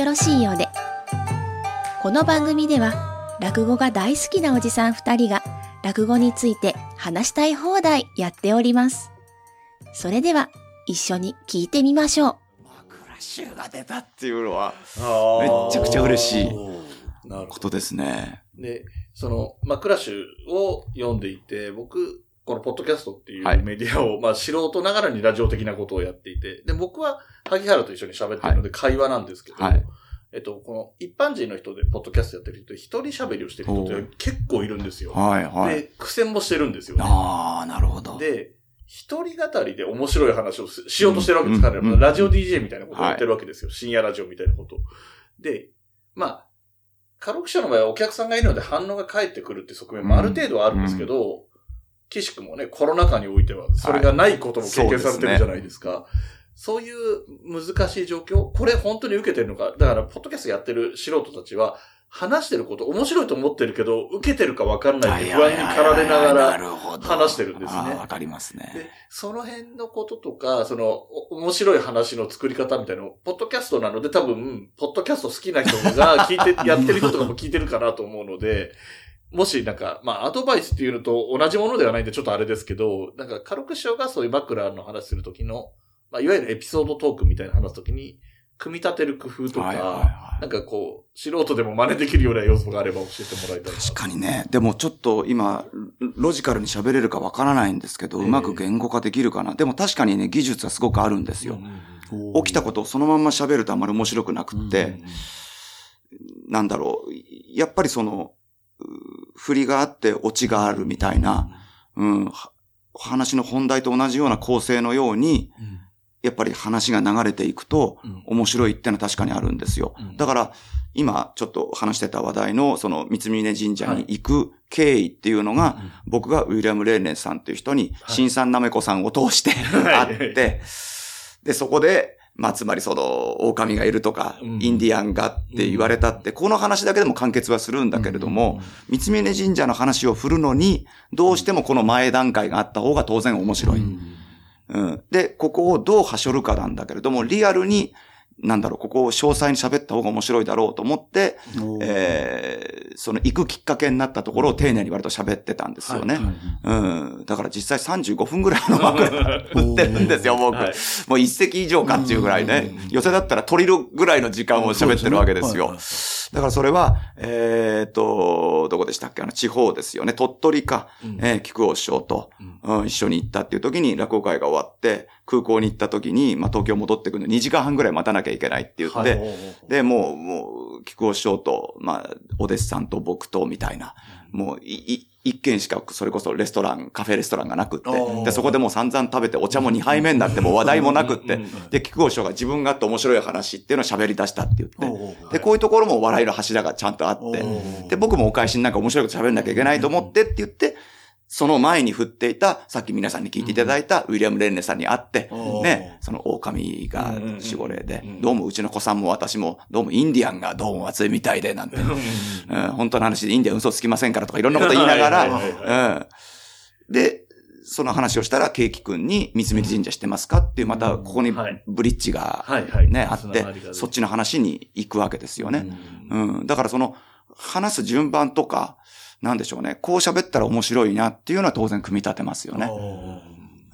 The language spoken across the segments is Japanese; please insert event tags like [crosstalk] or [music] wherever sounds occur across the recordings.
よろしいようで。この番組では、落語が大好きなおじさん二人が、落語について話したい放題やっております。それでは、一緒に聞いてみましょう。クラッシュが出たっていうのは、めめっちゃくちゃ嬉しいことですね。ど。で、その、まあ、クラッシュを読んでいて、僕、このポッドキャストっていはいうメディアを、まあ、素人ながらにラジオ的なことをやっていて、で、僕は萩原と一緒に喋ってるので会話なんですけど、はいえっと、この一般人の人でポッドキャストやってる人、一人喋りをしてる人って結構いるんですよ。はいはい。で、苦戦もしてるんですよね。ああ、なるほど。で、一人語りで面白い話をししようとしてるわけですから、うんうんラジオ DJ みたいなことをやってるわけですよ。深夜ラジオみたいなことを。で、まあ、カロクの場合はお客さんがいるので反応が返ってくるって側面もある程度はあるんですけど、岸くもね、コロナ禍においては、それがないことも経験されてるじゃないですか。そういう難しい状況、これ本当に受けてるのか。だから、ポッドキャストやってる素人たちは、話してること面白いと思ってるけど、受けてるか分かんないって不安に駆られながなら、話してるんですねわかりますでね。、その辺のこととか、その、お面白い話の作り方みたいなのを、ポッドキャストなので多分、ポッドキャスト好きな人が聞いて、[laughs] やってる人とかも聞いてるかなと思うので、もしなんか、まあ、アドバイスっていうのと同じものではないんでちょっとあれですけど、なんか、カロクショがそういう枕の話するときの、まあ、いわゆるエピソードトークみたいな話すときに、組み立てる工夫とか、はいはいはいなんかこう、素人でも真似できるような要素があれば教えてもらいたいな。確かにね。でもちょっと今、ロジカルに喋れるかわからないんですけど、ええうまく言語化できるかな。でも確かにね、技術はすごくあるんですよ。うん起きたことをそのまんま喋るとあんまり面白くなくって、なんだろう。やっぱりその、う振りがあってオチがあるみたいな、うん、は話の本題と同じような構成のように、やっぱり話が流れていくと、面白いってのは確かにあるんですよ。だから、今ちょっと話してた話題の、その三峯神社に行く経緯っていうのが、僕がウィリアム・レーネンさんっていう人に、はい。新さんなめこさんを通してはい。会って、で、そこで、まあ、つまりその、狼がいるとか、うんインディアンがって言われたって、この話だけでも完結はするんだけれども、三峯神社の話を振るのに、どうしてもこの前段階があった方が当然面白い。うん。で、ここをどうはしょるかなんだけれども、リアルに、なんだろう、ここを詳細に喋った方が面白いだろうと思って、えーその行くきっかけになったところを丁寧に割と喋ってたんですよね。うん。だから実際35分ぐらいの枕振 [laughs] ってるんですよ、僕。はいもう一席以上かっていうぐらいね。寄せだったら取りるぐらいの時間を喋ってるわけですよ。だからそれは、えっ、と、どこでしたっけ？あの、地方ですよね。鳥取か、えー菊尾師匠と、うん一緒に行ったっていう時に落語会が終わって、空港に行った時に、まあ、東京戻ってくるのに2時間半ぐらい待たなきゃいけないって言って、はい。で、もう、もう、菊尾師匠と、まあ、お弟子さんと僕と、みたいな、もう、い、い一軒しか、それこそレストラン、カフェレストランがなくって、で、そこでもう散々食べて、お茶も2杯目になっても話題もなくってで、菊尾師匠が自分があって面白い話っていうのを喋り出したって言って、うで、こういうところも笑いの柱がちゃんとあって、で、僕もお返しになんか面白いこと喋んなきゃいけないと思ってって言って、その前に振っていた、さっき皆さんに聞いていただいたウィリアム・レンネさんに会って、おー。ね、その狼が守護霊でうんうんうん、どうもうちの子さんも私も、どうもインディアンがどうも熱いみたいで、なんて、うん本当の話でインディアン嘘つきませんからとかいろんなこと言いながら、うん。で、その話をしたら、ケーキ君に三峯神社知ってますかっていう、またここにはい。ブリッジが。ね、あってそっちの話に行くわけですよね。うん。うん。だからその、話す順番とか、なんでしょうね。こう喋ったら面白いなっていうのは当然組み立てますよね。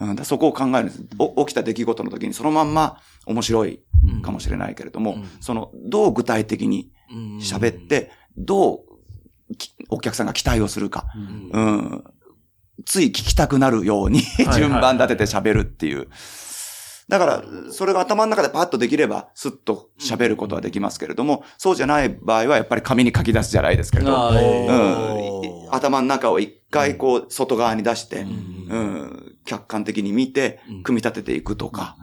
うん、そこを考えるんです。お起きた出来事の時にそのまんま面白いかもしれないけれども、うん。その、どう具体的に喋って、どうきお客さんが期待をするか、うん、つい聞きたくなるようにはい。[laughs] 順番立てて喋るっていう。だから、それが頭の中でパッとできれば、スッと喋ることはできますけれども、そうじゃない場合はやっぱり紙に書き出すじゃないですけれど、うん。い頭の中を一回こう、外側に出して、ん。うん、客観的に見てうん、組み立てていくとか、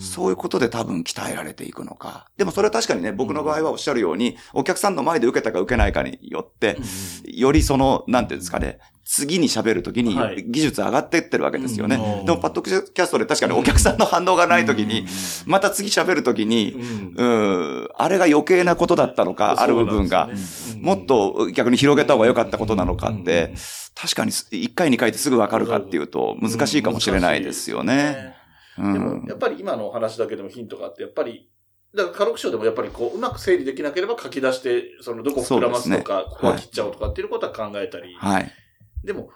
そういうことで多分鍛えられていくのか。でもそれは確かにね、僕の場合はおっしゃるように、お客さんの前で受けたか受けないかによって、よりその、なんていうんですかね、次に喋るときにはい。技術上がっていってるわけですよね。うん。でも、パッドキャストで確かにお客さんの反応がないときに、また次喋るときに、うん、あれが余計なことだったのか、ある部分が、もっと逆に広げた方が良かったことなのかって、確かに1回2回ですぐわかるかっていうと難しいかもしれないですよね。うでも、んやっぱり今のお話だけでもヒントがあって、やっぱり、だから、カロクショーでもやっぱりこう、うまく整理できなければ書き出して、その、どこ膨らますとか、ね。ここは切っちゃおうとかっていうことは考えたり。はい。でも、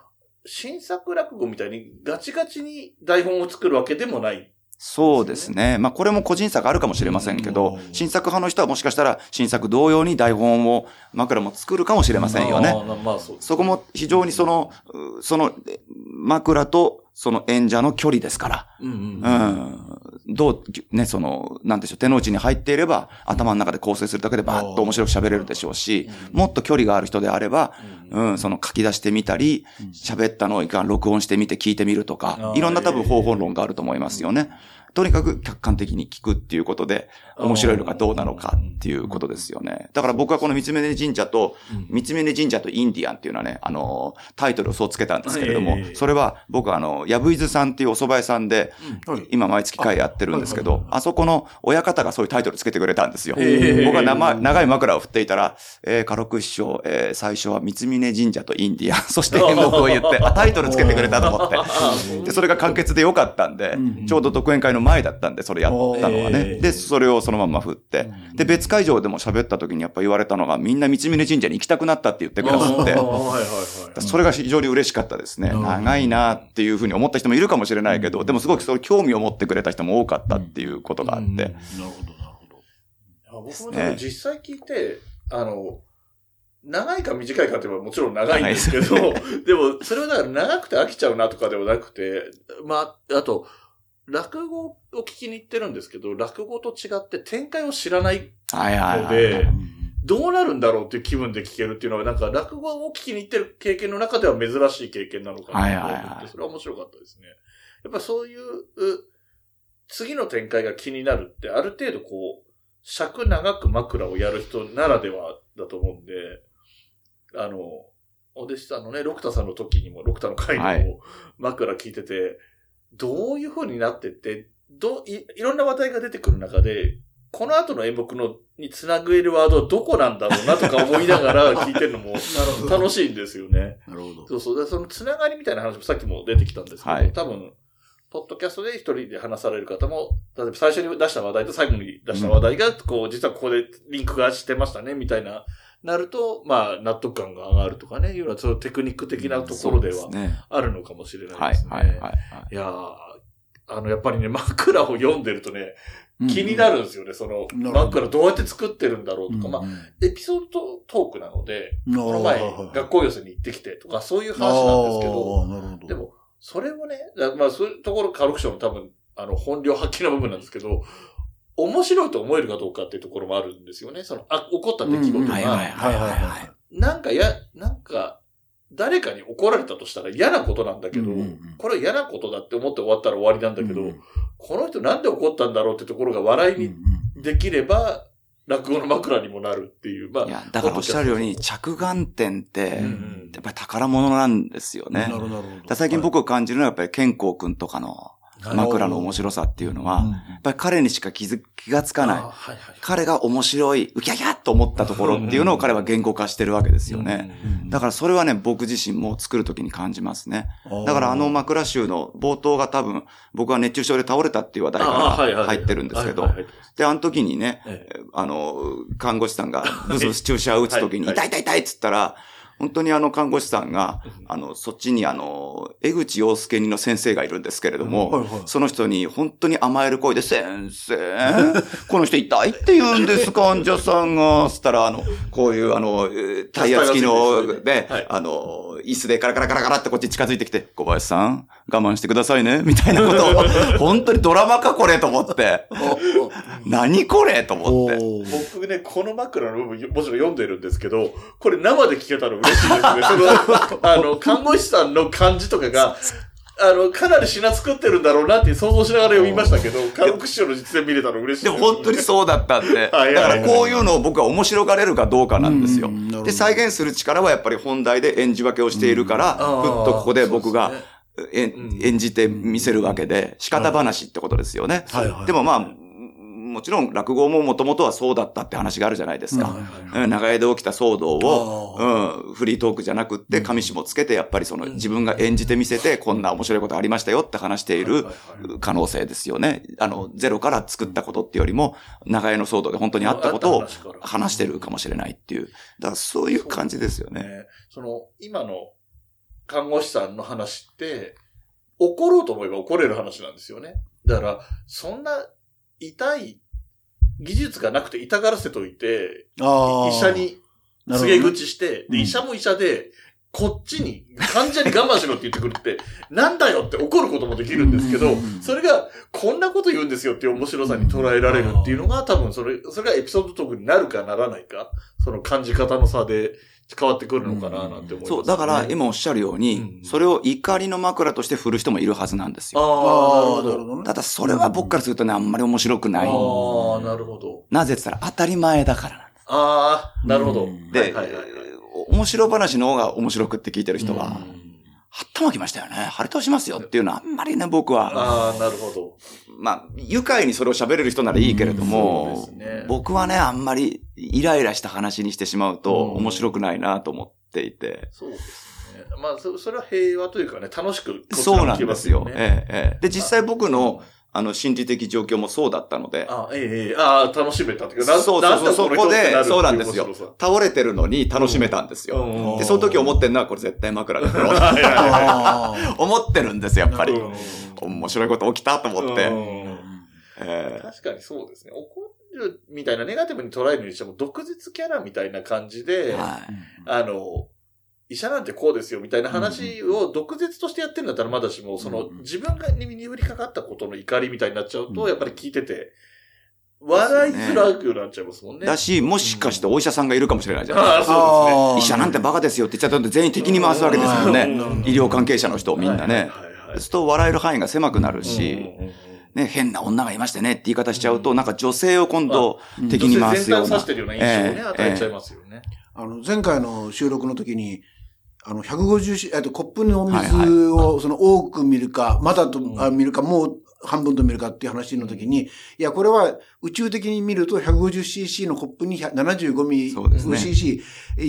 新作落語みたいにガチガチに台本を作るわけでもない。そうですね。まあこれも個人差があるかもしれませんけどうん、新作派の人はもしかしたら新作同様に台本を枕も作るかもしれませんよね。まあ、そうですそこも非常にその、うそのえ枕とその演者の距離ですから。うんううん。ん。どう、ね、その、なんでしょう、手の内に入っていれば、頭の中で構成するだけでバーッと面白く喋れるでしょうし、もっと距離がある人であれば、うん、その書き出してみたり、喋ったのを一回録音してみて聞いてみるとかいろんな多分方法論があると思いますよね。とにかく客観的に聞くっていうことで、面白いのかどうなのかっていうことですよね。だから僕はこの三峯神社と、三峯神社とインディアンっていうのはね、あの、タイトルをそうつけたんですけれどもええ、それは僕はあの、やぶいずさんっていうお蕎麦屋さんで、はい今毎月会やってるんですけどあそこの親方がそういうタイトルつけてくれたんですよ。ええ。僕は生長い枕を振っていたら、えー、家禄師匠、えー最初は三峯神社とインディアン、[laughs] そして演目を言って、あ、タイトルつけてくれたと思って。[laughs] で、それが完結でよかったんでうん、ちょうど独演会の前だったんで、それやったのはえね。えで、それをそのまま振って。で、別会場でも喋った時にやっぱ言われたのが、みんな三峯神社に行きたくなったって言ってくださってあー。[laughs] はいはいはい。それが非常に嬉しかったですね。うん長いなっていうふうに思った人もいるかもしれないけど、でもすごくそれ興味を持ってくれた人も多かったっていうことがあって。なるほど、なるほど。僕もでも実際聞いて、あの、長いか短いかって言えばもちろん長いんですけど、[laughs] でも、それはだから長くて飽きちゃうなとかではなくて、まあ、あと、落語を聞きに行ってるんですけど、落語と違って展開を知らないのではい。どうなるんだろうっていう気分で聞けるっていうのは、なんか落語を聞きに行ってる経験の中では珍しい経験なのかなと思って、それは面白かったですね。やっぱそういう、う次の展開が気になるって、ある程度こう、尺長く枕をやる人ならではだと思うんで、あの、お弟子さんのね、六田さんの時にも、六田の会はいでも枕聞いてて、どういう風になってって、どうい、いろんな話題が出てくる中で、この後の演目の、につなげるワードはどこなんだろうなとか思いながら [laughs] 聞いてるのも楽しいんですよね。なるほど。そうそう。でそのつながりみたいな話もさっきも出てきたんですけど、はい多分、ポッドキャストで一人で話される方も、例えば最初に出した話題と最後に出した話題が、こう、実はここでリンクがしてましたね、みたいな、なると、まあ、納得感が上がるとかね、いうような、そのテクニック的なところでは。あるのかもしれなはいいですね。はいはいはい。いやーあの、やっぱりね、枕を読んでるとね、気になるんですよね、その、なるほど枕どうやって作ってるんだろうとか、まあ、あ、エピソードトークなので、ここの前、学校寄せに行ってきてとか、そういう話なんですけど、ど。でも、それをね、だまあそういうところ、カロクションの多分、あの、本領発揮の部分なんですけど、面白いと思えるかどうかっていうところもあるんですよね。その、あ、起こった出来事うんうんはいはいが、はいはいはい。なんかや、なんか、誰かに怒られたとしたら嫌なことなんだけど、うんうんうんこれは嫌なことだって思って終わったら終わりなんだけど、うんこの人なんで怒ったんだろうってところが笑いにできれば、落語の枕にもなるっていう。まあ、いや、だからおっしゃるように、着眼点って、うんうんやっぱり宝物なんですよね。なるほど、なるほど。だ最近僕が感じるのはやっぱり健康くんとかの枕の面白さっていうのは、うん。やっぱり彼にしか気づ気がつかない。彼が面白い、ウキャキャッと思ったところっていうのを彼は言語化してるわけですよね。うん。だからそれはね、僕自身も作るときに感じますね。らだからあの枕集の冒頭が多分、僕は熱中症で倒れたっていう話題から入ってるんですけどで、あの時にね、ええ。あの、看護師さんがブスブス注射を打つ時に、はい。痛い痛い痛いっつったら、本当にあの看護師さんが、あの、そっちにあの、江口洋介にの先生がいるんですけれども、はいはい。その人に本当に甘える声で、先生、[laughs] この人痛いって言うんです、患者さんが。つったら、あの、こういうあの、えータイヤ付きの、ね、はい。あの、椅子でカラカラカラカラってこっち近づいてきて、小林さん、我慢してくださいね、[laughs] みたいなことを、[laughs] 本当にドラマかこれと思って、何これと思って。僕ね、この枕の部分、もちろん読んでるんですけど、これ生で聞けたら嬉しいですね。その、[laughs] あの、看護師さんの感じとかが、あの、かなり品作ってるんだろうなって想像しながら読みましたけど、科学師匠の実演見れたら嬉しいすでも本当にそうだったんで。[laughs] だからこういうのを僕は面白がれるかどうかなんですよ。で、再現する力はやっぱり本題で演じ分けをしているから、ふっとここで僕が演じて見せるわけで、仕方話ってことですよね。でもまあ、もちろん落語ももともとはそうだったって話があるじゃないですか。はいはいはいうん長屋で起きた騒動を、あうん、フリートークじゃなくって、上下つけて、やっぱりその自分が演じてみせて、こんな面白いことありましたよって話している可能性ですよね。あの、ゼロから作ったことっていうよりも、長屋の騒動で本当にあったことを話してるかもしれないっていう。だからそういう感じですよね。ね。その、今の看護師さんの話って、怒ろうと思えば怒れる話なんですよね。だから、そんな痛い技術がなくて痛がらせといて、あー。医者に告げ口して、うん。で医者も医者で、こっちに、患者に我慢しろって言ってくるって、[laughs] なんだよって怒ることもできるんですけどそれが、こんなこと言うんですよっていう面白さに捉えられるっていうのが、多分それ、それがエピソードトークになるかならないか、その感じ方の差で変わってくるのかななんて思います、ね。そう、だから今おっしゃるように、うんそれを怒りの枕として振る人もいるはずなんですよ。ああ、なるほど。ね。ただそれは僕からするとね、あんまり面白くない。ああ、なるほど。なぜって言ったら当たり前だからなんです。ああ、なるほど。うんで、はいはいはいはい。面白話の方が面白くって聞いてる人は、うんはったまきましたよね。張り通しますよっていうのはあんまりね、僕は、ああ、なるほど。まあ、愉快にそれを喋れる人ならいいけれども、そうですね僕はね、あんまりイライラした話にしてしまうとうん面白くないなと思っていて。そうですね。まあ、そそれは平和というかね、楽しくこちらそうなんですよ。ねええええで、実際僕の、あの、心理的状況もそうだったので、あ、ええ、ええ、ああ、楽しめたっていうそうそうそう、そこで、そうなんですよ。倒れてるのに楽しめたんですよ。うんで、その時思ってるのは、これ絶対枕だろう。[laughs] [laughs] 思ってるんですよ、やっぱり。うん面白いこと起きたと思って。うんええ確かにそうですね。怒るみたいなネガティブに捉えるにしても、毒舌キャラみたいな感じで、はい。あの、医者なんてこうですよみたいな話を毒舌としてやってるんだったらまだしも、そのうん自分がにに降りかかったことの怒りみたいになっちゃうと、うんやっぱり聞いてて、笑いづらくなっちゃいますもんね。だし、もしかしてお医者さんがいるかもしれないじゃないですか。ああ、そうですね。医者なんてバカですよって言っちゃったと全員敵に回すわけですよね。うん医療関係者の人をみんなね。そうすると笑える範囲が狭くなるし、ね、変な女がいましてねって言い方しちゃうと、なんか女性を今度うん敵に回すような女性全体を指し。てるような印象をね、ええ与えちゃいますよね。あの、前回の収録の時に、あの、150し、えっと、コップのはい水を、その、多く見るか、まだと、んあ見るか、もう半分と見るかっていう話の時に、いや、これは宇宙的に見ると 150cc のコップに75ミリ、そうですね cc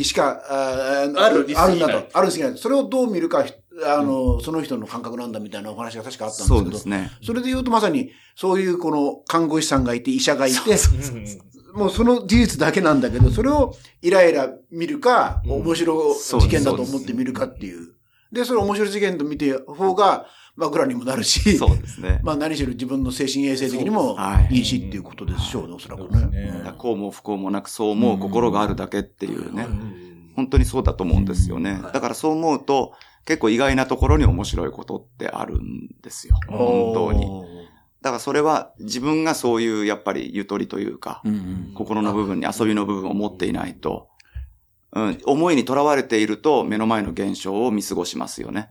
しか、ああるあるんだと。あるに過ぎない。それをどう見るか、あの、その人の感覚なんだみたいなお話が確かあったんですけど。そうですね。それで言うとまさに、そういうこの看護師さんがいて、医者がいて、うんもうその事実だけなんだけど、それをイライラ見るか、うん面白事件だと思って見るかっていう。で、それ面白い事件と見て方が枕にもなるし、そうですね。[laughs] まあ何しろ自分の精神衛生的にもはいいいしっていうことでしょうね、おそらくねね。だからこうも不幸もなくそう思う心があるだけっていうね。うん本当にそうだと思うんですよねは。いだからそう思うと、結構意外なところに面白いことってあるんですよ。本当に。だからそれは自分がそういうやっぱりゆとりというか、うんうん心の部分に遊びの部分を持っていないと、うん、思いにとらわれていると目の前の現象を見過ごしますよね。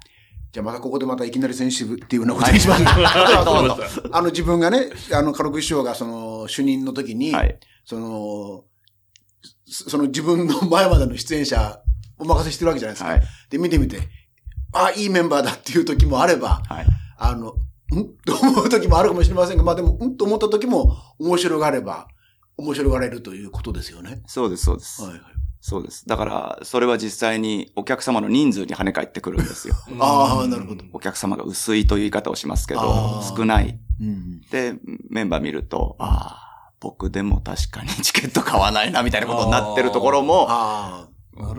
じゃあまたここでまたいきなりセンシティブっていうようなことにします。そうだあの自分がね、あの、カロク師匠がその主任の時に、はい。その、そその自分の前までの出演者お任せしてるわけじゃないですか。はい。で、見てみて、あ、いいメンバーだっていう時もあれば、はい。あの、ん？と思う時もあるかもしれませんが、まあでも、ん？と思った時も面白がれば、面白がれるということですよね。そうです、そうです。はいはい。そうです。だから、それは実際にお客様の人数に跳ね返ってくるんですよ。[laughs] ああ、なるほど。お客様が薄いという言い方をしますけど少ない。うん。で、メンバー見ると、ああ、僕でも確かにチケット買わないな、みたいなことになってるところも、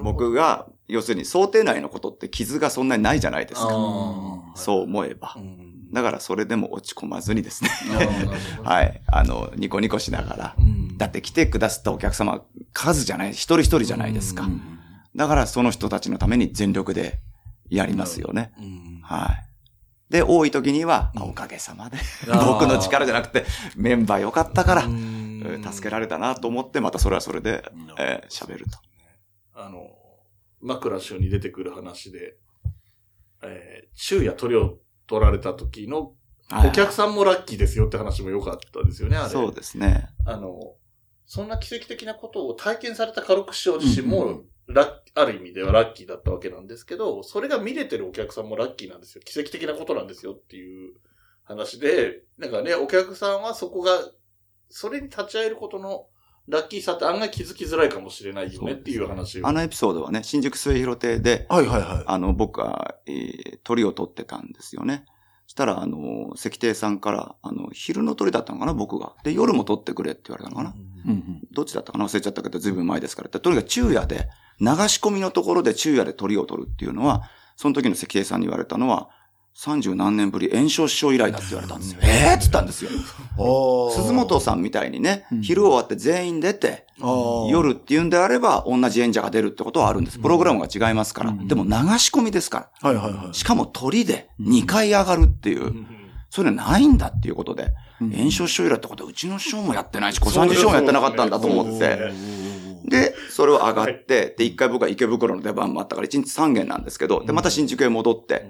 僕が、要するに想定内のことって傷がそんなにないじゃないですか。あそう思えばー。うんだからそれでも落ち込まずにですね。[laughs] はい。あの、ニコニコしながら。うんだって来てくださったお客様、数じゃない、一人一人じゃないですか。うんだからその人たちのために全力でやりますよね。うんはい。で、多い時には、うんあおかげさまで、僕の力じゃなくて、メンバー良かったから、助けられたなと思って、またそれはそれで、えー喋ると。あの、枕師匠に出てくる話で、えー、昼夜鳥を取られた時の、はいお客さんもラッキーですよって話も良かったですよね、あれ。そうですね。あの、そんな奇跡的なことを体験されたカロク師匠自身も、ラッある意味ではラッキーだったわけなんですけど、それが見れてるお客さんもラッキーなんですよ。奇跡的なことなんですよっていう話で、なんかね、お客さんはそこがそれに立ち会えることのラッキーさって案外気づきづらいかもしれないよねっていう話を。あのエピソードはね、新宿末広亭で、はいはいはい。あの、僕が、えー鳥を取ってたんですよね。したら、あの、石亭さんから、あの、昼の鳥だったのかな、僕が。で、夜も取ってくれって言われたのかな。うんうんどっちだったかな忘れちゃったけど、ずいぶん前ですから。とにかく昼夜で、流し込みのところで昼夜で鳥を取るっていうのは、その時の石亭さんに言われたのは、三十何年ぶり炎症師匠以来だって言われたんですよ。ええー、っつったんですよ。鈴本さんみたいにねうん、昼終わって全員出て、夜っていうんであれば、同じ演者が出るってことはあるんです。プログラムが違いますから。うんでも流し込みですから。はいはいはい。しかも鳥で2回上がるっていうう、んそれないんだっていうことで、うん炎症師匠以来ってことはうちの師匠もやってないし、小三治師匠もやってなかったんだと思ってで、で、それを上がって、で、一回僕は池袋の出番もあったから、1日3軒なんですけど、で、また新宿へ戻って、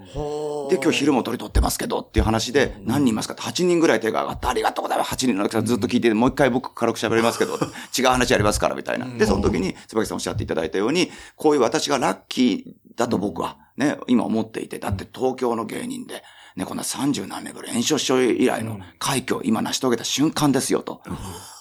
で、今日昼も鳥取ってますけどっていう話で、何人いますか？って8人ぐらい手が上がって、ありがとうございます。8人の方ずっと聞いてて、もう一回僕軽く喋りますけど、[laughs] 違う話ありますから、みたいな。で、その時に、椿さんおっしゃっていただいたように、こういう私がラッキーだと僕は、ね、今思っていて、だって東京の芸人で、ね、こんな30何年ぶり、炎症師匠以来の快挙を今成し遂げた瞬間ですよと。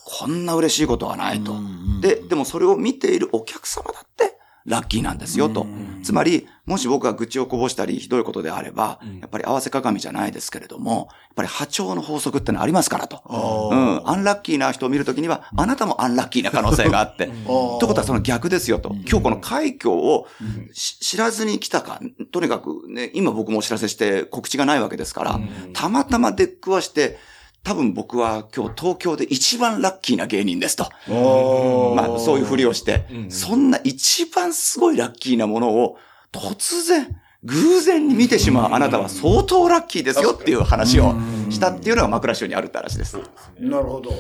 こんな嬉しいことはないと。で、でもそれを見ているお客様だって、ラッキーなんですよと。つまり、もし僕が愚痴をこぼしたり、ひどいことであれば、やっぱり合わせ鏡じゃないですけれども、やっぱり波長の法則ってのはありますからと。うん。アンラッキーな人を見るときには、あなたもアンラッキーな可能性があって。という [laughs] ことはその逆ですよと。今日この快挙をし知らずに来たか、とにかくね、今僕もお知らせして告知がないわけですから、たまたま出くわして、多分僕は今日東京で一番ラッキーな芸人ですと。まあそういうふりをして、うんそんな一番すごいラッキーなものを突然、偶然に見てしまうあなたは相当ラッキーですよっていう話をしたっていうのが枕集にあるって話です。ですね。なるほど。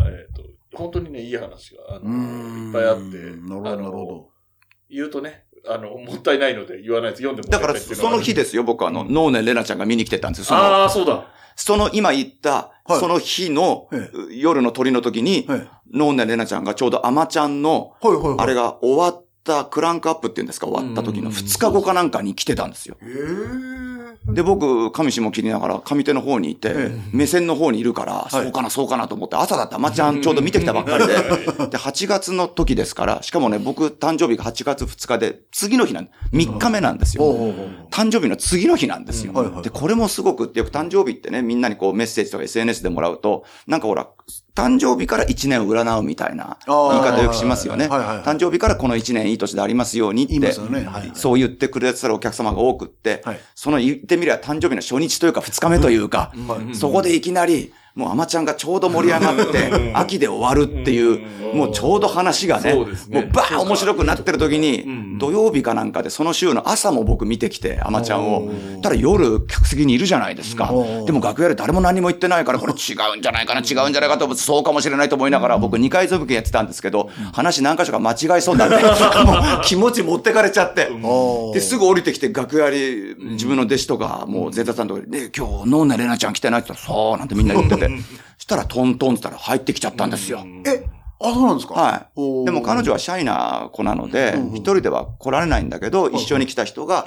えっと、本当にね、いい話が、いっぱいあって、なるほど、あなるのほ言うとね、あの、もったいないので言わないと読んでもらだからいたいっていうがその日ですよ、僕はあの、ノーネンレナちゃんが見に来てたんですよ。ああ、そうだ。その今言った、はいその日のえ夜の鳥の時に。ノーネンレナちゃんがちょうどアマちゃんの。あれが終わったクランクアップっていうんですか、終わった時のうん2日後かなんかに来てたんですよ。で、僕、上下切りながら上手の方にいて、え目線の方にいるから、そうかな、そうかなと思って、朝だったらまちゃんちょうど見てきたばっかりで、[laughs] で、8月の時ですから、しかもね、僕、誕生日が8月2日で、次の日なん、3日目なんですよ。誕生日の次の日なんですよ。で、これもすごくって、よく誕生日ってね、みんなにこうメッセージとか SNS でもらうと、なんかほら、誕生日から1年を占うみたいな言い方よくしますよね。誕生日からこの1年いい年でありますようにってね。はい。そう言ってくれてたお客様が多くって、はいその言ってみれば誕生日の初日というか2日目というか、はいそこでいきなり、もうアマちゃんがちょうど盛り上がって、秋で終わるっていう、もうちょうど話がね、もうバーン面白くなってる時に、ん。土曜日かなんかでその週の朝も僕見てきて、アマちゃんを。ただ夜客席にいるじゃないですか。でも楽屋で誰も何も言ってないから、これ違うんじゃないかな、違うんじゃないかとそうかもしれないと思いながら、僕2回続きやってたんですけど、話何箇所か間違いそうになって、[laughs] もう気持ち持ってかれちゃって。で、すぐ降りてきて楽屋に自分の弟子とか、もうゼータさんとかで、で、今日、ノーナレナちゃん来てないって言ったら、そうなんてみんな言ってて。したらトントンって言ったら入ってきちゃったんですよ。え、あ、そうなんですか？はい。でも彼女はシャイな子なのでうんうん、一人では来られないんだけど、一緒に来た人が、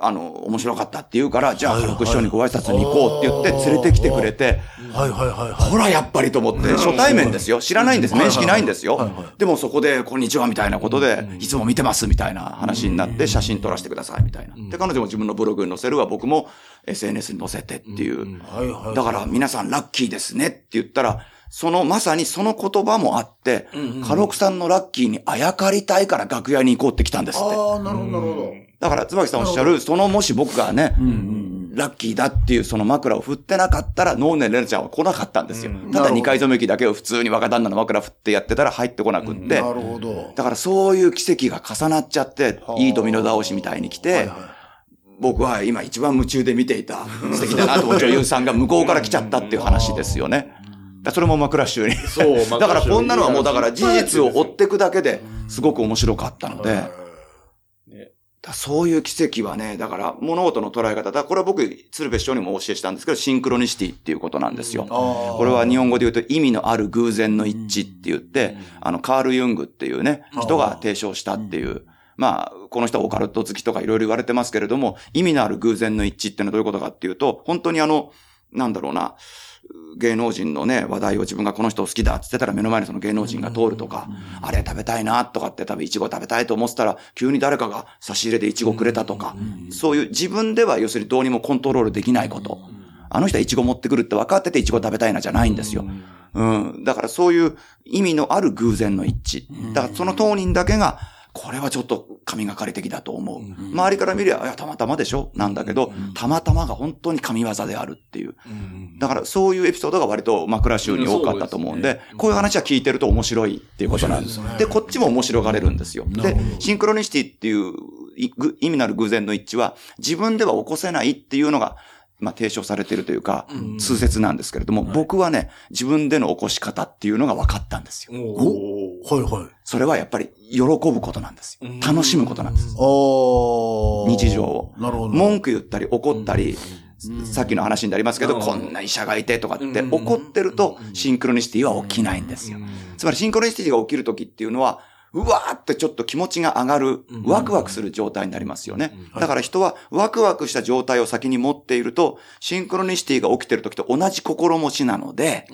あの、面白かったって言うから、じゃあ、軽く師匠にご挨拶に行こうって言って連れてきてくれて、はいはいはいはい。ほら、やっぱりと思って、初対面ですよ。知らないんです。面識ないんですよ。でもそこで、こんにちはみたいなことで、いつも見てますみたいな話になって、写真撮らせてくださいみたいな。で、彼女も自分のブログに載せるわ、僕も SNS に載せてっていう。はいはい。だから、皆さんラッキーですねって言ったら、その、まさにその言葉もあって、カロクさんのラッキーにあやかりたいから楽屋に行こうって来たんですって。ああ、なるほどなるほど。だから、椿さんおっしゃる、そのもし僕がね、うんうん。ラッキーだっていうその枕を振ってなかったら、ノーネンレナちゃんは来なかったんですよ。ただなるほど二回染め機だけを普通に若旦那の枕振ってやってたら入ってこなくって。なるほど。だからそういう奇跡が重なっちゃって、いいドミノ倒しみたいに来て、はいはい僕は今一番夢中で見ていた素敵だなと女優さんが向こうから来ちゃったっていう話ですよね。だそれも枕集に。そう、[laughs] だからこんなのはもうだから事実を追っっていくだけですごく面白かったので、はい。だそういう奇跡はね、だから物事の捉え方、だこれは僕、鶴瓶師匠にもお教えしたんですけど、シンクロニシティっていうことなんですよ。これは日本語で言うと意味のある偶然の一致って言って、あの、カール・ユングっていうね、人が提唱したっていう、まあ、この人はオカルト好きとかいろいろ言われてますけれども、意味のある偶然の一致っていうのはどういうことかっていうと、本当にあの、なんだろうな、芸能人のね、話題を自分がこの人好きだって言ってたら目の前にその芸能人が通るとか、あれ食べたいなとかって多分イチゴ食べたいと思ってたら、急に誰かが差し入れでイチゴくれたとか、そういう自分では要するにどうにもコントロールできないこと。あの人はイチゴ持ってくるって分かっててイチゴ食べたいなじゃないんですよ。うん。だからそういう意味のある偶然の一致。だからその当人だけが、これはちょっと神がかり的だと思う。周りから見りゃ、いや、たまたまでしょ？なんだけど、たまたまが本当に神業であるっていう。だからそういうエピソードが割と枕集に多かったと思うんで、こういう話は聞いてると面白いっていうことなんです。でこっちも面白がれるんですよ。で、シンクロニシティっていう意味のある偶然の一致は、自分では起こせないっていうのが、まあ、提唱されているというか、通説なんですけれども、僕はね、自分での起こし方っていうのが分かったんですよ。おはいはい。それはやっぱり喜ぶことなんですよ。楽しむことなんです。お日常を。なるほど。文句言ったり怒ったり、さっきの話になりますけど、こんな医者がいてとかって怒ってると、シンクロニシティは起きないんですよ。つまりシンクロニシティが起きるときっていうのは、うわーってちょっと気持ちが上がる、ワクワクする状態になりますよね。だから人はワクワクした状態を先に持っていると、シンクロニシティが起きてる時と同じ心持ちなので。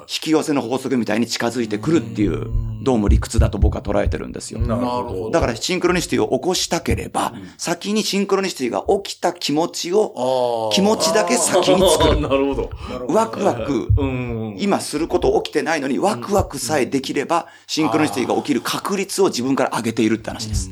引き寄せの法則みたいに近づいてくるっていう、どうも理屈だと僕は捉えてるんですよ。なるほどだからシンクロニシティを起こしたければ、先にシンクロニシティが起きた気持ちを、あ気持ちだけ先に作る。[laughs] なるほど。ワクワク、うん。今すること起きてないのに、ワクワクさえできれば、シンクロニシティが起きる確率を自分から上げているって話です。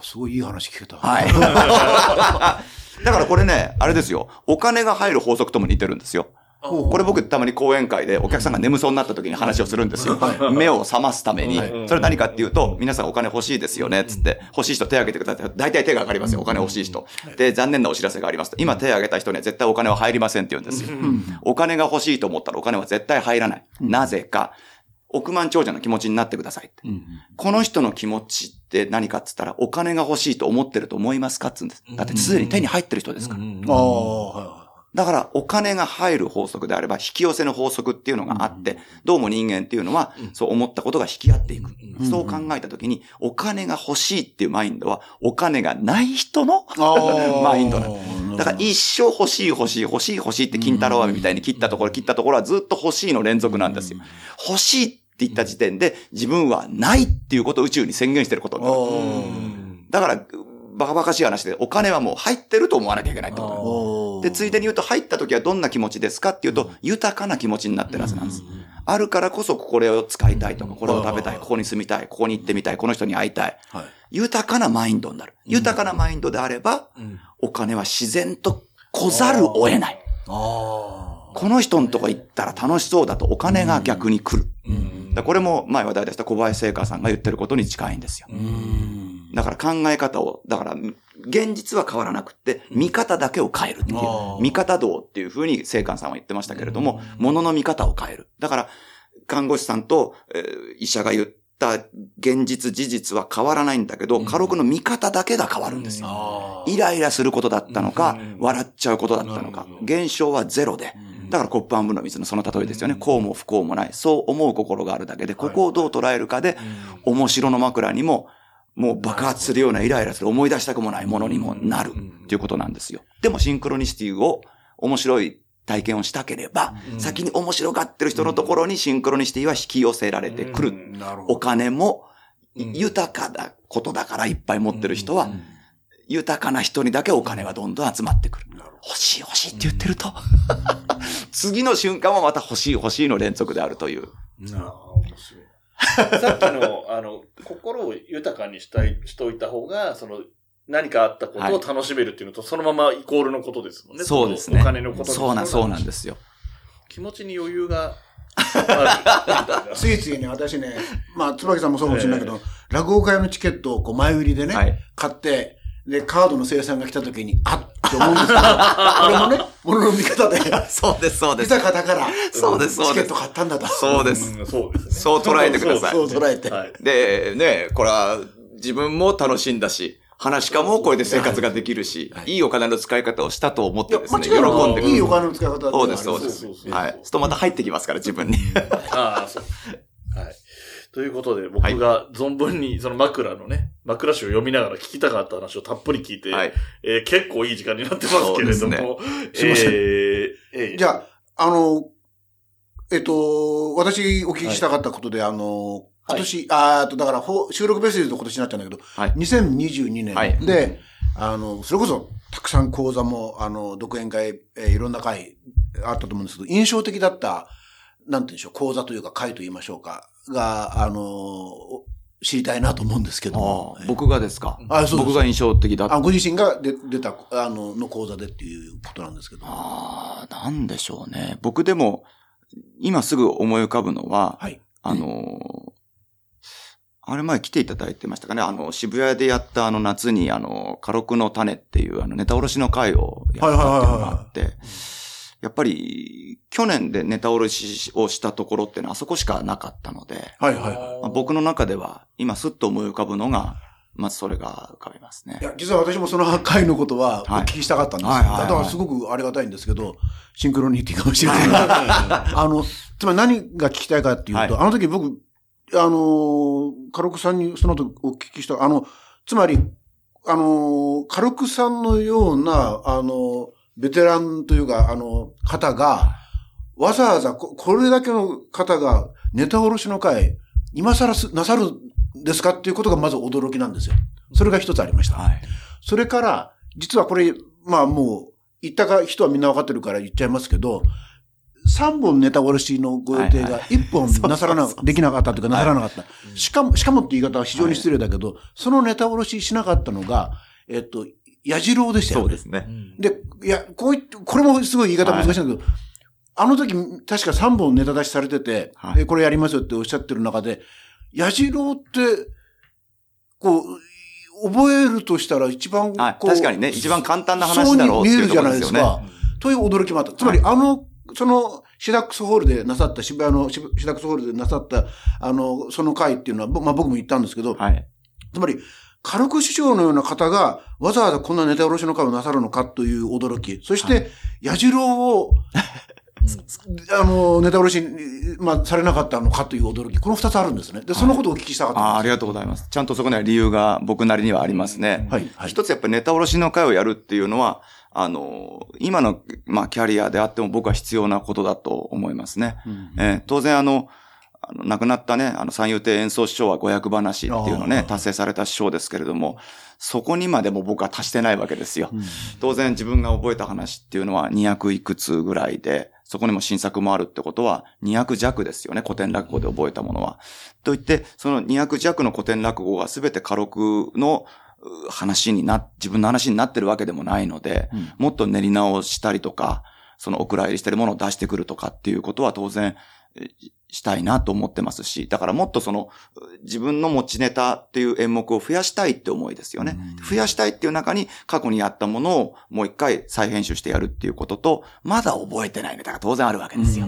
すごいいい話聞けた。はい。[laughs] だからこれね、あれですよ。お金が入る法則とも似てるんですよ。これ僕たまに講演会でお客さんが眠そうになった時に話をするんですよ。目を覚ますために。それ何かっていうと、皆さんお金欲しいですよね、つって。欲しい人手を挙げてください。大体手が上がりますよ、お金欲しい人。で、残念なお知らせがありますと。今手を挙げた人には絶対お金は入りませんって言うんですよ。お金が欲しいと思ったらお金は絶対入らない。なぜか。億万長者の気持ちになってくださいって。この人の気持ちって何かっつったら、お金が欲しいと思ってると思いますかっつうんです。だってすでに手に入ってる人ですから。ああ、はいはだから、お金が入る法則であれば、引き寄せの法則っていうのがあって、どうも人間っていうのは、そう思ったことが引き合っていく。そう考えたときに、お金が欲しいっていうマインドは、お金がない人の [laughs] マインドなの。だから、一生欲しい欲しい欲しい欲しいって金太郎飴みたいに切ったところ、切ったところはずっと欲しいの連続なんですよ。欲しいって言った時点で、自分はないっていうことを宇宙に宣言してることになる。だから、バカバカしい話で、お金はもう入ってると思わなきゃいけないってことでついでに言うと、入った時はどんな気持ちですかっていうと、豊かな気持ちになってるはずなんです。あるからこそ、これを使いたいとか、これを食べたい、ここに住みたい、ここに行ってみたい、この人に会いたい。はい豊かなマインドになる。豊かなマインドであれば、お金は自然と来ざるを得ない。あこの人のとこ行ったら楽しそうだとお金が逆に来る。これも前話題でした小林聖華さんが言ってることに近いんですよ。だから考え方を、だから、現実は変わらなくって、見方だけを変えるっていう見方道っていうふうに聖寛さんは言ってましたけれども、物の見方を変える。だから、看護師さんと、えー医者が言った現実事実は変わらないんだけど、家禄の見方だけが変わるんですよ。あ。イライラすることだったのか、笑っちゃうことだったのか、現象はゼロで。だからコップ半分の水のその例えですよね。こうも不幸もない。そう思う心があるだけで、ここをどう捉えるかで、面白の枕にも、もう爆発するようなイライラする思い出したくもないものにもなる。っていうことなんですよ。でもシンクロニシティを面白い体験をしたければ、先に面白がってる人のところにシンクロニシティは引き寄せられてくる。お金も豊かなことだからいっぱい持ってる人は、豊かな人にだけお金はどんどん集まってくる。欲しい欲しいって言ってると、[laughs] 次の瞬間はまた欲しい欲しいの連続であるという。ああ、面白い。さっきの、あの、心を豊かにしたい、しといた方が、その、何かあったことを楽しめるっていうのと、そのままイコールのことですもんね。そうですね。お金のことそうなん、そうなんですよ。気持ちに余裕がある。[laughs] ついついね、私ね、まあ、椿さんもそうかもしれないけど、落語会のチケットをこう前売りでね、はい買って、で、カードの生産が来た時に、あっって思うんですけど、[laughs] これもね、物の見方で、そうです、そうです。豊かだから、そうですそうですチケット買ったんだと。そうです。うんそうですね。そう捉えてくださいそう捉えて。はい。で、ね、これは自分も楽しんだし、話し家もこれで生活ができるし、いいお金の使い方をしたと思ってですね、喜んでくる。くいいお金の使い方だそうです、そうです。はい。するとまた入ってきますから、自分に。[laughs] ああ、そう。はい。ということで、僕が存分にその枕のね、枕詞を読みながら聞きたかった話をたっぷり聞いて、はい。えー結構いい時間になってますけれども、すいません。えー。えーじゃあ、あの、えっと、私お聞きしたかったことで、あの、今年、あーと、だから、ほ収録ベースで言うと今年になっちゃうんだけど、はい。2022はい。年で、あの、それこそ、たくさん講座も、あの、独演会、えーいろんな会あったと思うんですけど、印象的だった、なんて言うんでしょう、講座というか会と言いましょうか、が、あの、お知りたいなと思うんですけど。僕がですか？あそうです僕が印象的だったあ、ご自身が出出た、あの、の講座でっていうことなんですけど。ああ、なんでしょうね。僕でも、今すぐ思い浮かぶのは、はい。あのーあれ前来ていただいてましたかね？あの、渋谷でやったあの夏に、あの、カロクの種っていうあのネタ卸しの会をやったっていうのがあって、やっぱり、去年でネタ卸しをしたところってのはあそこしかなかったので、はいはいはい。まあ僕の中では、今すっと思い浮かぶのが、まずそれが浮かびますねい。や、実は私もその会のことはおはい聞きしたかったんですよ。はいはいはいだからすごくありがたいんですけど、シンクロニティかもしれない。[laughs] あの、つまり何が聞きたいかっていうと、はいあの時僕、あの、カロクさんにその時お聞きした、あの、つまり、あの、カロクさんのような、あの、ベテランというか、あの、方が、わざわざこ、これだけの方がネタ卸しの会、今更すなさるんですかっていうことがまず驚きなんですよ。それが一つありました。はい。それから、実はこれ、まあもう、言ったか人はみんなわかってるから言っちゃいますけど、3本ネタ卸しのご予定がはいは1本なさらな、できなかったというかなさらなかった。しかも、しかもって言い方は非常に失礼だけど、そのネタ卸ししなかったのが、えっと、矢次郎でしたよね。そうですね。で、いや、こういって、これもすごい言い方難しいんだけど、あの時、確か3本ネタ出しされてて、はいでこれやりますよっておっしゃってる中で、矢次郎って、こう、覚えるとしたら一番こう、はい。確かにね、一番簡単な話だろうっていうところですよね。そうに見えるじゃないですか。という驚きもあった。つまり、あの、その、シダックスホールでなさった、渋谷のシシダックスホールでなさった、あの、その会っていうのは、ぼまあ僕も言ったんですけど、はい。つまり、カルク師匠のような方が、わざわざこんなネタ卸しの会をなさるのかという驚き。そして、矢次郎を、[laughs] あの、ネタ卸しに、まあ、されなかったのかという驚き。この二つあるんですね。で、そのことをお聞きしたかったんです。ああ、ありがとうございます。ちゃんとそこには理由が僕なりにはありますね。はい、はい。一つやっぱりネタ卸しの会をやるっていうのは、あの、今の、まあ、キャリアであっても僕は必要なことだと思いますね。うんえー当然あの、あの亡くなったね、あの、三遊亭演奏師匠は五百話っていうのをね達成された師匠ですけれども、そこにまでも僕は達してないわけですよ。うん当然自分が覚えた話っていうのは200いくつぐらいで、そこにも新作もあるってことは200弱ですよね、古典落語で覚えたものは。といって、その200弱の古典落語が全て家録のう話にな、自分の話になってるわけでもないので、うんもっと練り直したりとか、そのお蔵入りしてるものを出してくるとかっていうことは当然えしたいなと思ってますし、だからもっとその自分の持ちネタっていう演目を増やしたいって思いですよね。増やしたいっていう中に過去にやったものをもう一回再編集してやるっていうことと、まだ覚えてないネタが当然あるわけですよ。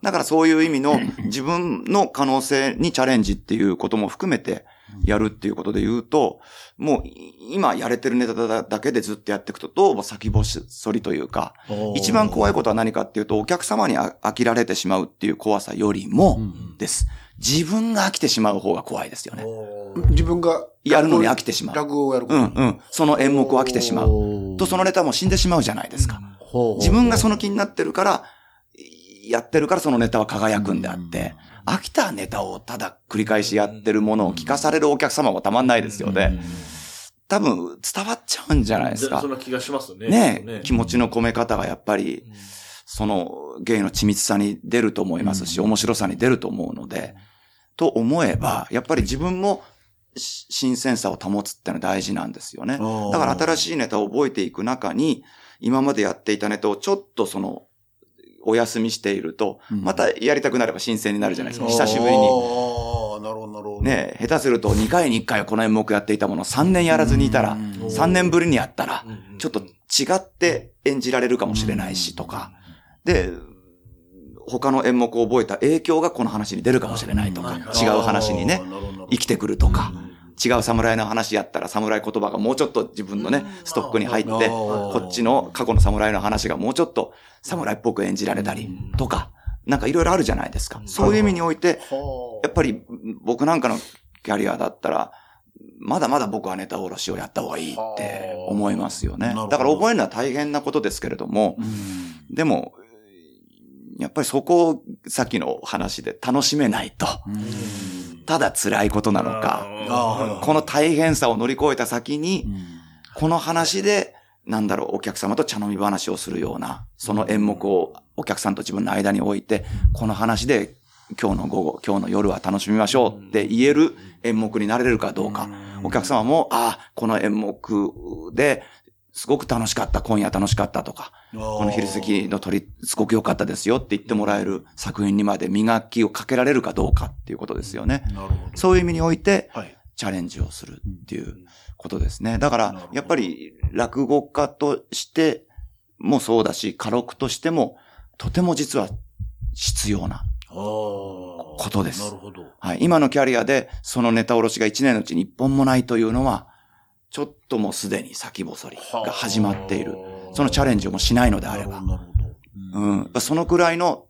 だからそういう意味の自分の可能性にチャレンジっていうことも含めてやるっていうことで言うと、もう今やれてるネタだけでずっとやっていくとどうも先細りというか、一番怖いことは何かっていうとお客様にあ飽きられてしまうっていう怖さよりもです。自分が飽きてしまう方が怖いですよね。自分がやるのに飽きてしまう。落語をやることうんうん。その演目を飽きてしまう。とそのネタも死んでしまうじゃないですか。自分がその気になってるから、やってるからそのネタは輝くんであって、飽きたネタをただ繰り返しやってるものを聞かされるお客様もたまんないですよね。多分伝わっちゃうんじゃないですかそん。な気がしますね。ね気持ちの込め方がやっぱり、その芸の緻密さに出ると思いますし、面白さに出ると思うので、と思えば、やっぱり自分もし新鮮さを保つってのは大事なんですよね。だから新しいネタを覚えていく中に、今までやっていたネタをちょっとその、お休みしていると、うん。またやりたくなれば新鮮になるじゃないですか。うん。久しぶりに。ああ、なるほど、なるほど。ねえ下手すると2回に1回この演目やっていたものを3年やらずにいたら、うん。3年ぶりにやったら、うん。ちょっと違って演じられるかもしれないしとか、で、他の演目を覚えた影響がこの話に出るかもしれないとか、うん。違う話にね生きてくるとか、違う侍の話やったら侍言葉がもうちょっと自分のね、ストックに入って、こっちの過去の侍の話がもうちょっと侍っぽく演じられたりとか、なんかいろいろあるじゃないですか。そういう意味において、やっぱり僕なんかのキャリアだったら、まだまだ僕はネタおろしをやった方がいいって思いますよね。だから覚えるのは大変なことですけれども、うん。でも、やっぱりそこをさっきの話で楽しめないと、ただ辛いことなのか、あこの大変さを乗り越えた先に、この話で、なんだろう、お客様と茶飲み話をするような、その演目をお客さんと自分の間に置いて、この話で今日の午後、今日の夜は楽しみましょうって言える演目になれるかどうか。お客様も、ああ、この演目ですごく楽しかった、今夜楽しかったとか、この昼過ぎの鳥、すごく良かったですよって言ってもらえる作品にまで磨きをかけられるかどうかっていうことですよね。なるほど。そういう意味において、はい。チャレンジをするっていうことですね。だから、やっぱり落語家としてもそうだし、家録としても、とても実は必要な。こことですなるほど。はい。今のキャリアで、そのネタおろしが1年のうちに1本もないというのは、ちょっともうすでに先細りが始まっている。そのチャレンジをもうしないのであれば。うん。そのくらいの、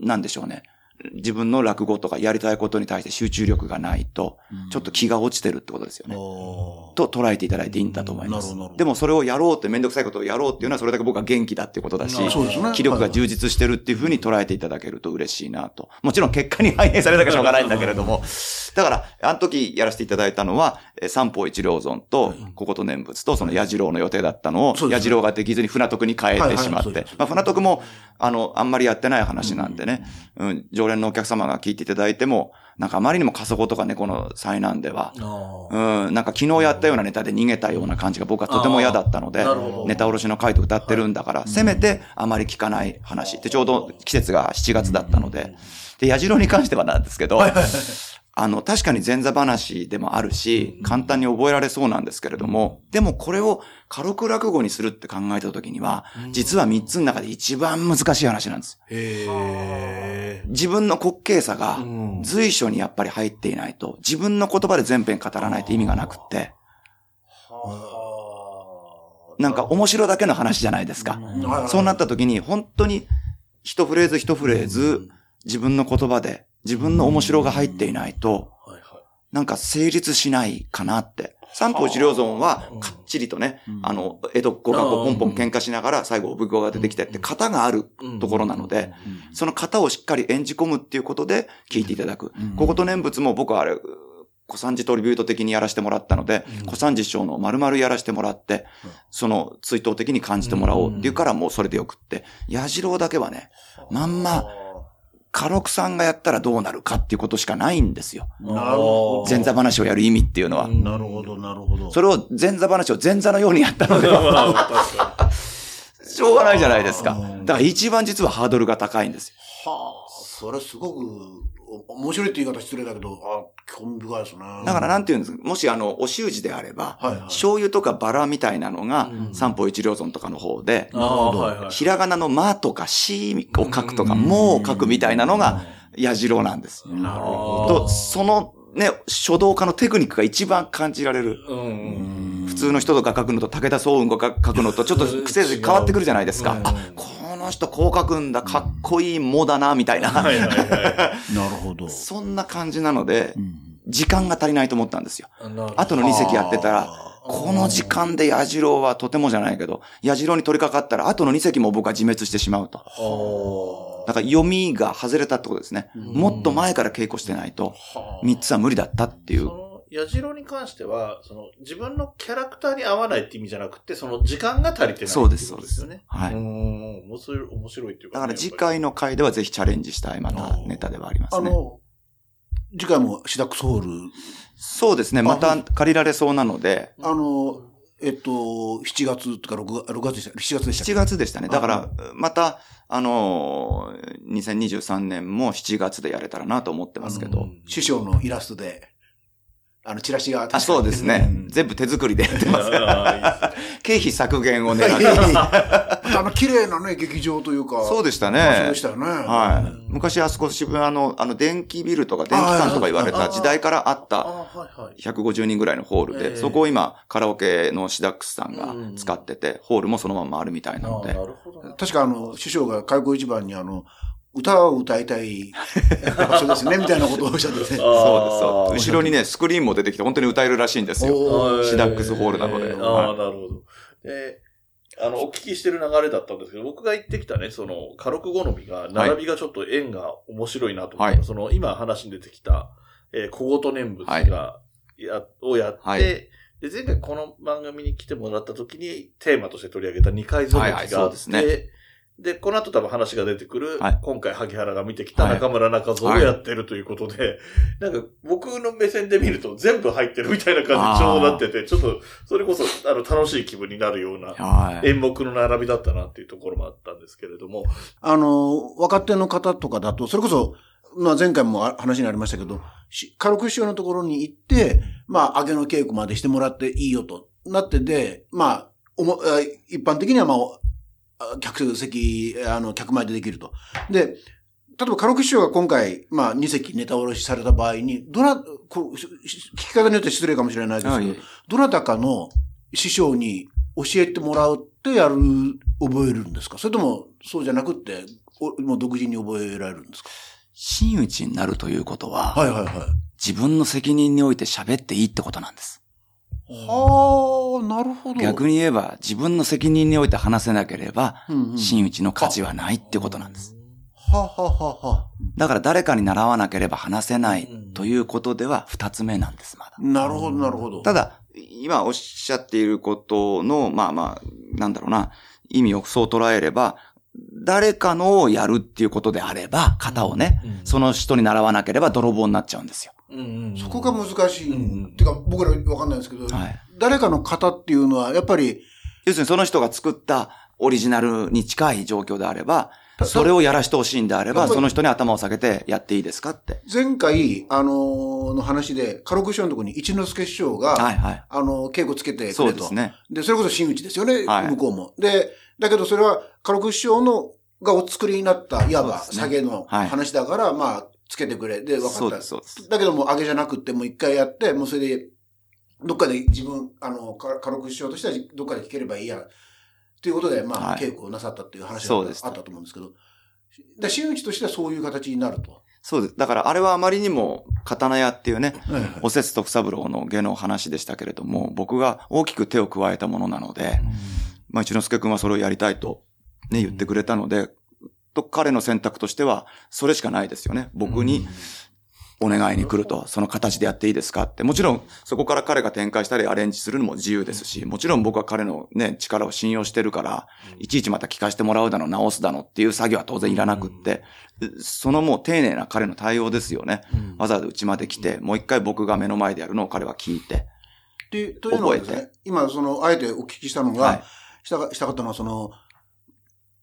なんでしょうね。自分の落語とかやりたいことに対して集中力がないと、ちょっと気が落ちてるってことですよね。と捉えていただいていいんだと思います。でもそれをやろうってめんどくさいことをやろうっていうのはそれだけ僕は元気だっていうことだし、気力が充実してるっていうふうに捉えていただけると嬉しいなと。もちろん結果に反映されなきゃしょうがないんだけれども。だから、あの時やらせていただいたのは、えー三方一両尊と、ここと念仏と、その矢次郎の予定だったのを、矢次郎ができずに船徳に変えてしまって。まあ船徳も、あの、あんまりやってない話なんでね、うん、常連のお客様が聞いていただいても、なんかあまりにも過疎とか猫の災難では、うん、なんか昨日やったようなネタで逃げたような感じが僕はとても嫌だったのでネタおろしの回と歌ってるんだから、せめてあまり聞かない話ってちょうど季節が7月だったので、で、矢次郎に関してはなんですけど、あの、確かに前座話でもあるし、簡単に覚えられそうなんですけれども、でもこれを軽く落語にするって考えた時には、実は3つの中で一番難しい話なんです。へえ。自分の滑稽さが随所にやっぱり入っていないと、自分の言葉で全編語らないと意味がなくって、なんか面白だけの話じゃないですか。そうなった時に本当に一フレーズ一フレーズ自分の言葉で自分の面白が入っていないと、なんか成立しないかなって。三方一両尊はかっちりとね、あの、江戸っ子がこうポンポン喧嘩しながら最後お奉行が出てきてって型があるところなので、その型をしっかり演じ込むっていうことで聞いていただく。ここと念仏も僕はあれ、小三治トリビュート的にやらせてもらったので、小三治師匠の丸々やらせてもらって、その追悼的に感じてもらおうっていうからもうそれでよくって、矢次郎だけはね、まんま、家禄さんがやったらどうなるかっていうことしかないんですよ。なるほど。前座話をやる意味っていうのは。なるほど、なるほど。それを前座話を前座のようにやったのでは、しょうがないじゃないですか。だから一番実はハードルが高いんですよ。はあ、それすごく、お面白いって言い方失礼だけど、あ、興味深いですね。だからなんて言うんですか、もしあの、お習字であれば、はいはい醤油とかバラみたいなのが、三方一両尊とかの方で。ひらがなのまとかしを書くとか、もを書くみたいなのが、矢次郎なんです。なるほど。と、そのね、書道家のテクニックが一番感じられる。うん。普通の人とか書くのと武田総雲が書くのとちょっと癖で変わってくるじゃないですか。あ、この人こう書くんだ、かっこいいもだな、みたいな。はいはいは [laughs] なるほど。そんな感じなのでう、ん時間が足りないと思ったんですよ。い。なるほど後の2席やってたら、この時間で矢次郎はとてもじゃないけど、矢次郎に取り掛かったら、後の2席も僕は自滅してしまうと。はだから読みが外れたってことですね。もっと前から稽古してないと、3つは無理だったっていう矢次に関しては、その、自分のキャラクターに合わないって意味じゃなくて、その時間が足りてないっていそうですことですよね。はいうん。面白い、面白いっていうかね、だから次回の回ではぜひチャレンジしたいまたネタではありますね。あの、次回もシダックスホール、そうですね。また借りられそうなので、あの、えっと、7月とか6月、6月でした、7月でしたっけ？7月でしたね。だから、また、あのー、2023年も7月でやれたらなと思ってますけど。師匠のイラストで、あの、チラシが。あ、そうですねん。全部手作りでやってますから。経費削減を狙いってやいやいやあの、綺麗なね、劇場というか。そうでしたね場所でしたよね。はい。昔あそこ渋谷の、あの、電気ビルとか電気館とか言われた時代からあったああ、はいはい。150人ぐらいのホールええで、そこを今、カラオケのシダックスさんが使ってて、ホールもそのままあるみたいなああ、なので。るほどな。確かあの、師匠が開口一番にあの、歌を歌いたい [laughs] 場所ですね、みたいなことをおっしゃってて。そうです、そうです。後ろにね、スクリーンも出てきて、本当に歌えるらしいんですよ。はいシダックスホールなので。ああ、はいなるほど。で、あの、お聞きしてる流れだったんですけど、僕が言ってきたね、その、火力好みが、並びがちょっと円が面白いなと思ったのは、はいその、今話に出てきた、えー小言念仏が、や、をやって、はいで、前回この番組に来てもらった時に、テーマとして取り上げた二回ゾメはいはいキがあって、そうですでこの後多分話が出てくる、はい。今回萩原が見てきたはい。中村中蔵をやってるということで、なんか僕の目線で見ると全部入ってるみたいな感じにちょうどなってて、ちょっとそれこそあの楽しい気分になるようなはい。演目の並びだったなっていうところもあったんですけれども、あの、若手の方とかだと、それこそ、まあ前回もあ話にありましたけど、し軽く師匠のところに行って、まあ、揚げの稽古までしてもらっていいよとなってで、まあ、おもあ一般的にはまあ、あ客席、あの、客前でできると。で、例えば、軽く師匠が今回、まあ、2席ネタ下ろしされた場合に、どな、こうし聞き方によって失礼かもしれないですけど、どなたかの師匠に教えてもらうってやる、覚えるんですか？それとも、そうじゃなくって、おもう独自に覚えられるんですか？真打ちになるということは、はいはいはい。自分の責任において喋っていいってことなんです。はあ、なるほど。逆に言えば、自分の責任において話せなければ、うんうん、真打ちの価値はないってことなんです。はあ、はあはあはあ、だから誰かに習わなければ話せないということでは二つ目なんです、まだ。なるほど、なるほど。ただ、今おっしゃっていることの、まあまあ、なんだろうな、意味をそう捉えれば、誰かのをやるっていうことであれば、型をね、その人に習わなければ泥棒になっちゃうんですよ。そこが難しい。うんってか、僕らわかんないですけど、はい。誰かの型っていうのは、やっぱり、要するにその人が作ったオリジナルに近い状況であれば、たそれをやらしてほしいんであれば、その人に頭を下げてやっていいですかって。前回、あのーの話で、カロク師匠のところに一之輔師匠が、はいはい。あの、稽古つけてくれと。そうですね。で、それこそ真打ちですよね、はい向こうも。で、だけどそれは、カロク師匠の、がお作りになった、いわば、下げのはい話だから、まあ、つけてくれ。で、分かったそう。だけども、上げじゃなくって、もう一回やって、もうそれで、どっかで自分、あの、かカロク師匠としては、どっかで聞ければいいや。ということで、まあ、はい稽古をなさったっていう話があったと思うんですけど、で真打ちとしてはそういう形になると。そうです。だからあれはあまりにも、刀屋っていうね、はいはいおせつ徳三郎の芸の話でしたけれども、僕が大きく手を加えたものなので、まあ一之輔君はそれをやりたいとね、言ってくれたので、と彼の選択としては、それしかないですよね。僕にお願いに来ると、その形でやっていいですかって。もちろん、そこから彼が展開したりアレンジするのも自由ですし、もちろん僕は彼のね、力を信用してるから、いちいちまた聞かせてもらうだの、直すだのっていう作業は当然いらなくって、そのもう丁寧な彼の対応ですよね。わざわざうちまで来て、もう一回僕が目の前でやるのを彼は聞いて。で、というのはです覚ね、今、その、あえてお聞きしたのが、はい。したか、したかったのは、その、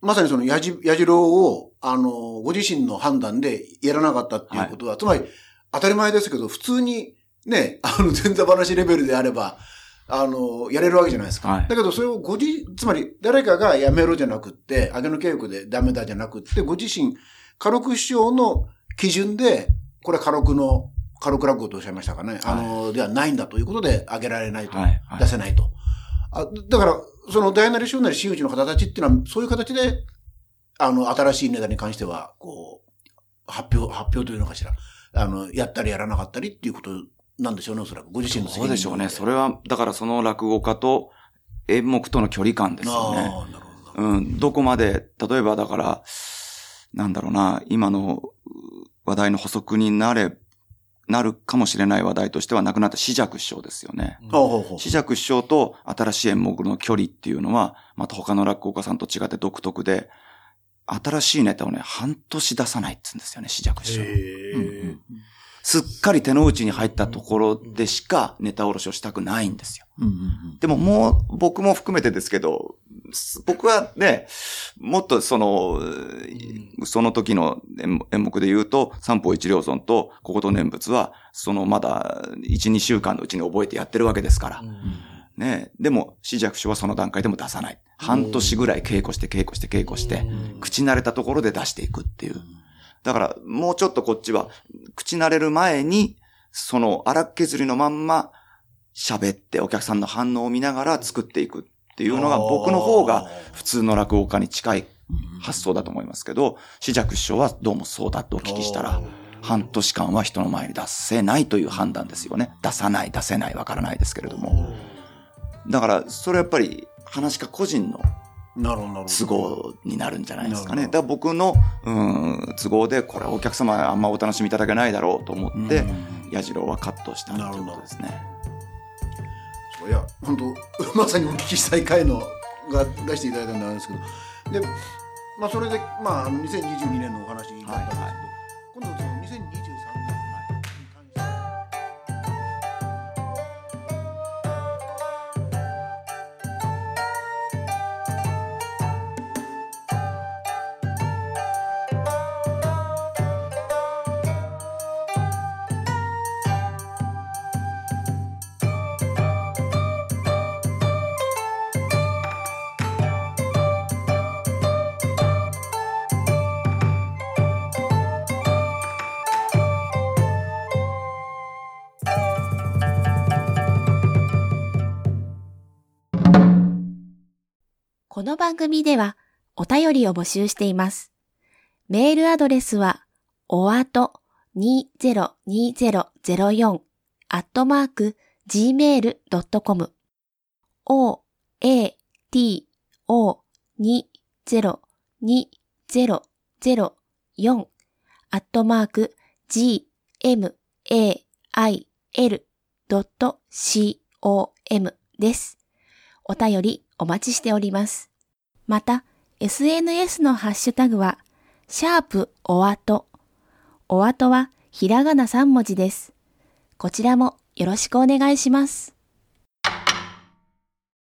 まさにその、やじ、やじろうを、あの、ご自身の判断でやらなかったっていうことは、つまり、当たり前ですけど、普通に、ね、あの、前座話レベルであれば、あの、やれるわけじゃないですか。はいだけど、それをご自、つまり、誰かがやめろじゃなくって、揚げの稽古でダメだじゃなくって、ご自身、家禄師匠の基準で、これは家禄の、家禄落語とおっしゃいましたかね。あの、ではないんだということで、挙げられないと。はいはい出せないと。あだから、その大なり小なり真打ちの方たちっていうのは、そういう形で、あの、新しいネタに関しては、こう、発表、発表というのかしら。あの、やったりやらなかったりっていうことなんでしょうね、おそらく。ご自身の責任そうでしょうね。それれは、だからその落語家と演目との距離感ですよね。ああ、なるほど。うん、どこまで、例えばだから、なんだろうな、今のう話題の補足になれ、なるかもしれない話題としては亡くなった紫尺師匠ですよね。ほうほうほう紫尺師匠と新しい演目の距離っていうのは、また他の落語家さんと違って独特で、新しいネタをね、半年出さないって言うんですよね、紫尺師匠。すっかり手の内に入ったところでしかネタ下ろしをしたくないんですよ。うんうんうんでももう、僕も含めてですけど、す僕はね、もっとその、その時の演演目で言うと、三方一両尊と小言念仏は、そのまだ1、2週間のうちに覚えてやってるわけですから。ね。でも、四尺師はその段階でも出さない。半年ぐらい稽古して稽古して稽古して、口慣れたところで出していくっていう。だから、もうちょっとこっちは、口慣れる前に、その荒削りのまんま、喋ってお客さんの反応を見ながら作っていくっていうのが僕の方が普通の落語家に近い発想だと思いますけど、四尺師匠はどうもそうだとお聞きしたら、半年間は人の前に出せないという判断ですよね。出さない、出せない、わからないですけれども。だから、それやっぱり話家個人の。都合になるんじゃないですかね。だから僕の、うん、都合で、これお客様あんまお楽しみいただけないだろうと思って、うん矢次郎はカットしたっていうことですね。いや、本当 [laughs] まさにお聞きしたい回のが出していただいたんであれですけど、で、まあそれで、まああの2022年のお話になったんですけど、はいはい。今度この番組ではお便りを募集しています。メールアドレスは、おあと202004アットマーク gmail.com o, a, t, o, 202004アットマーク g, m, a, i, l, c, o, m です。お便りお待ちしております。また、SNS のハッシュタグは、シャープおあと。おあとはひらがな3文字です。こちらもよろしくお願いします。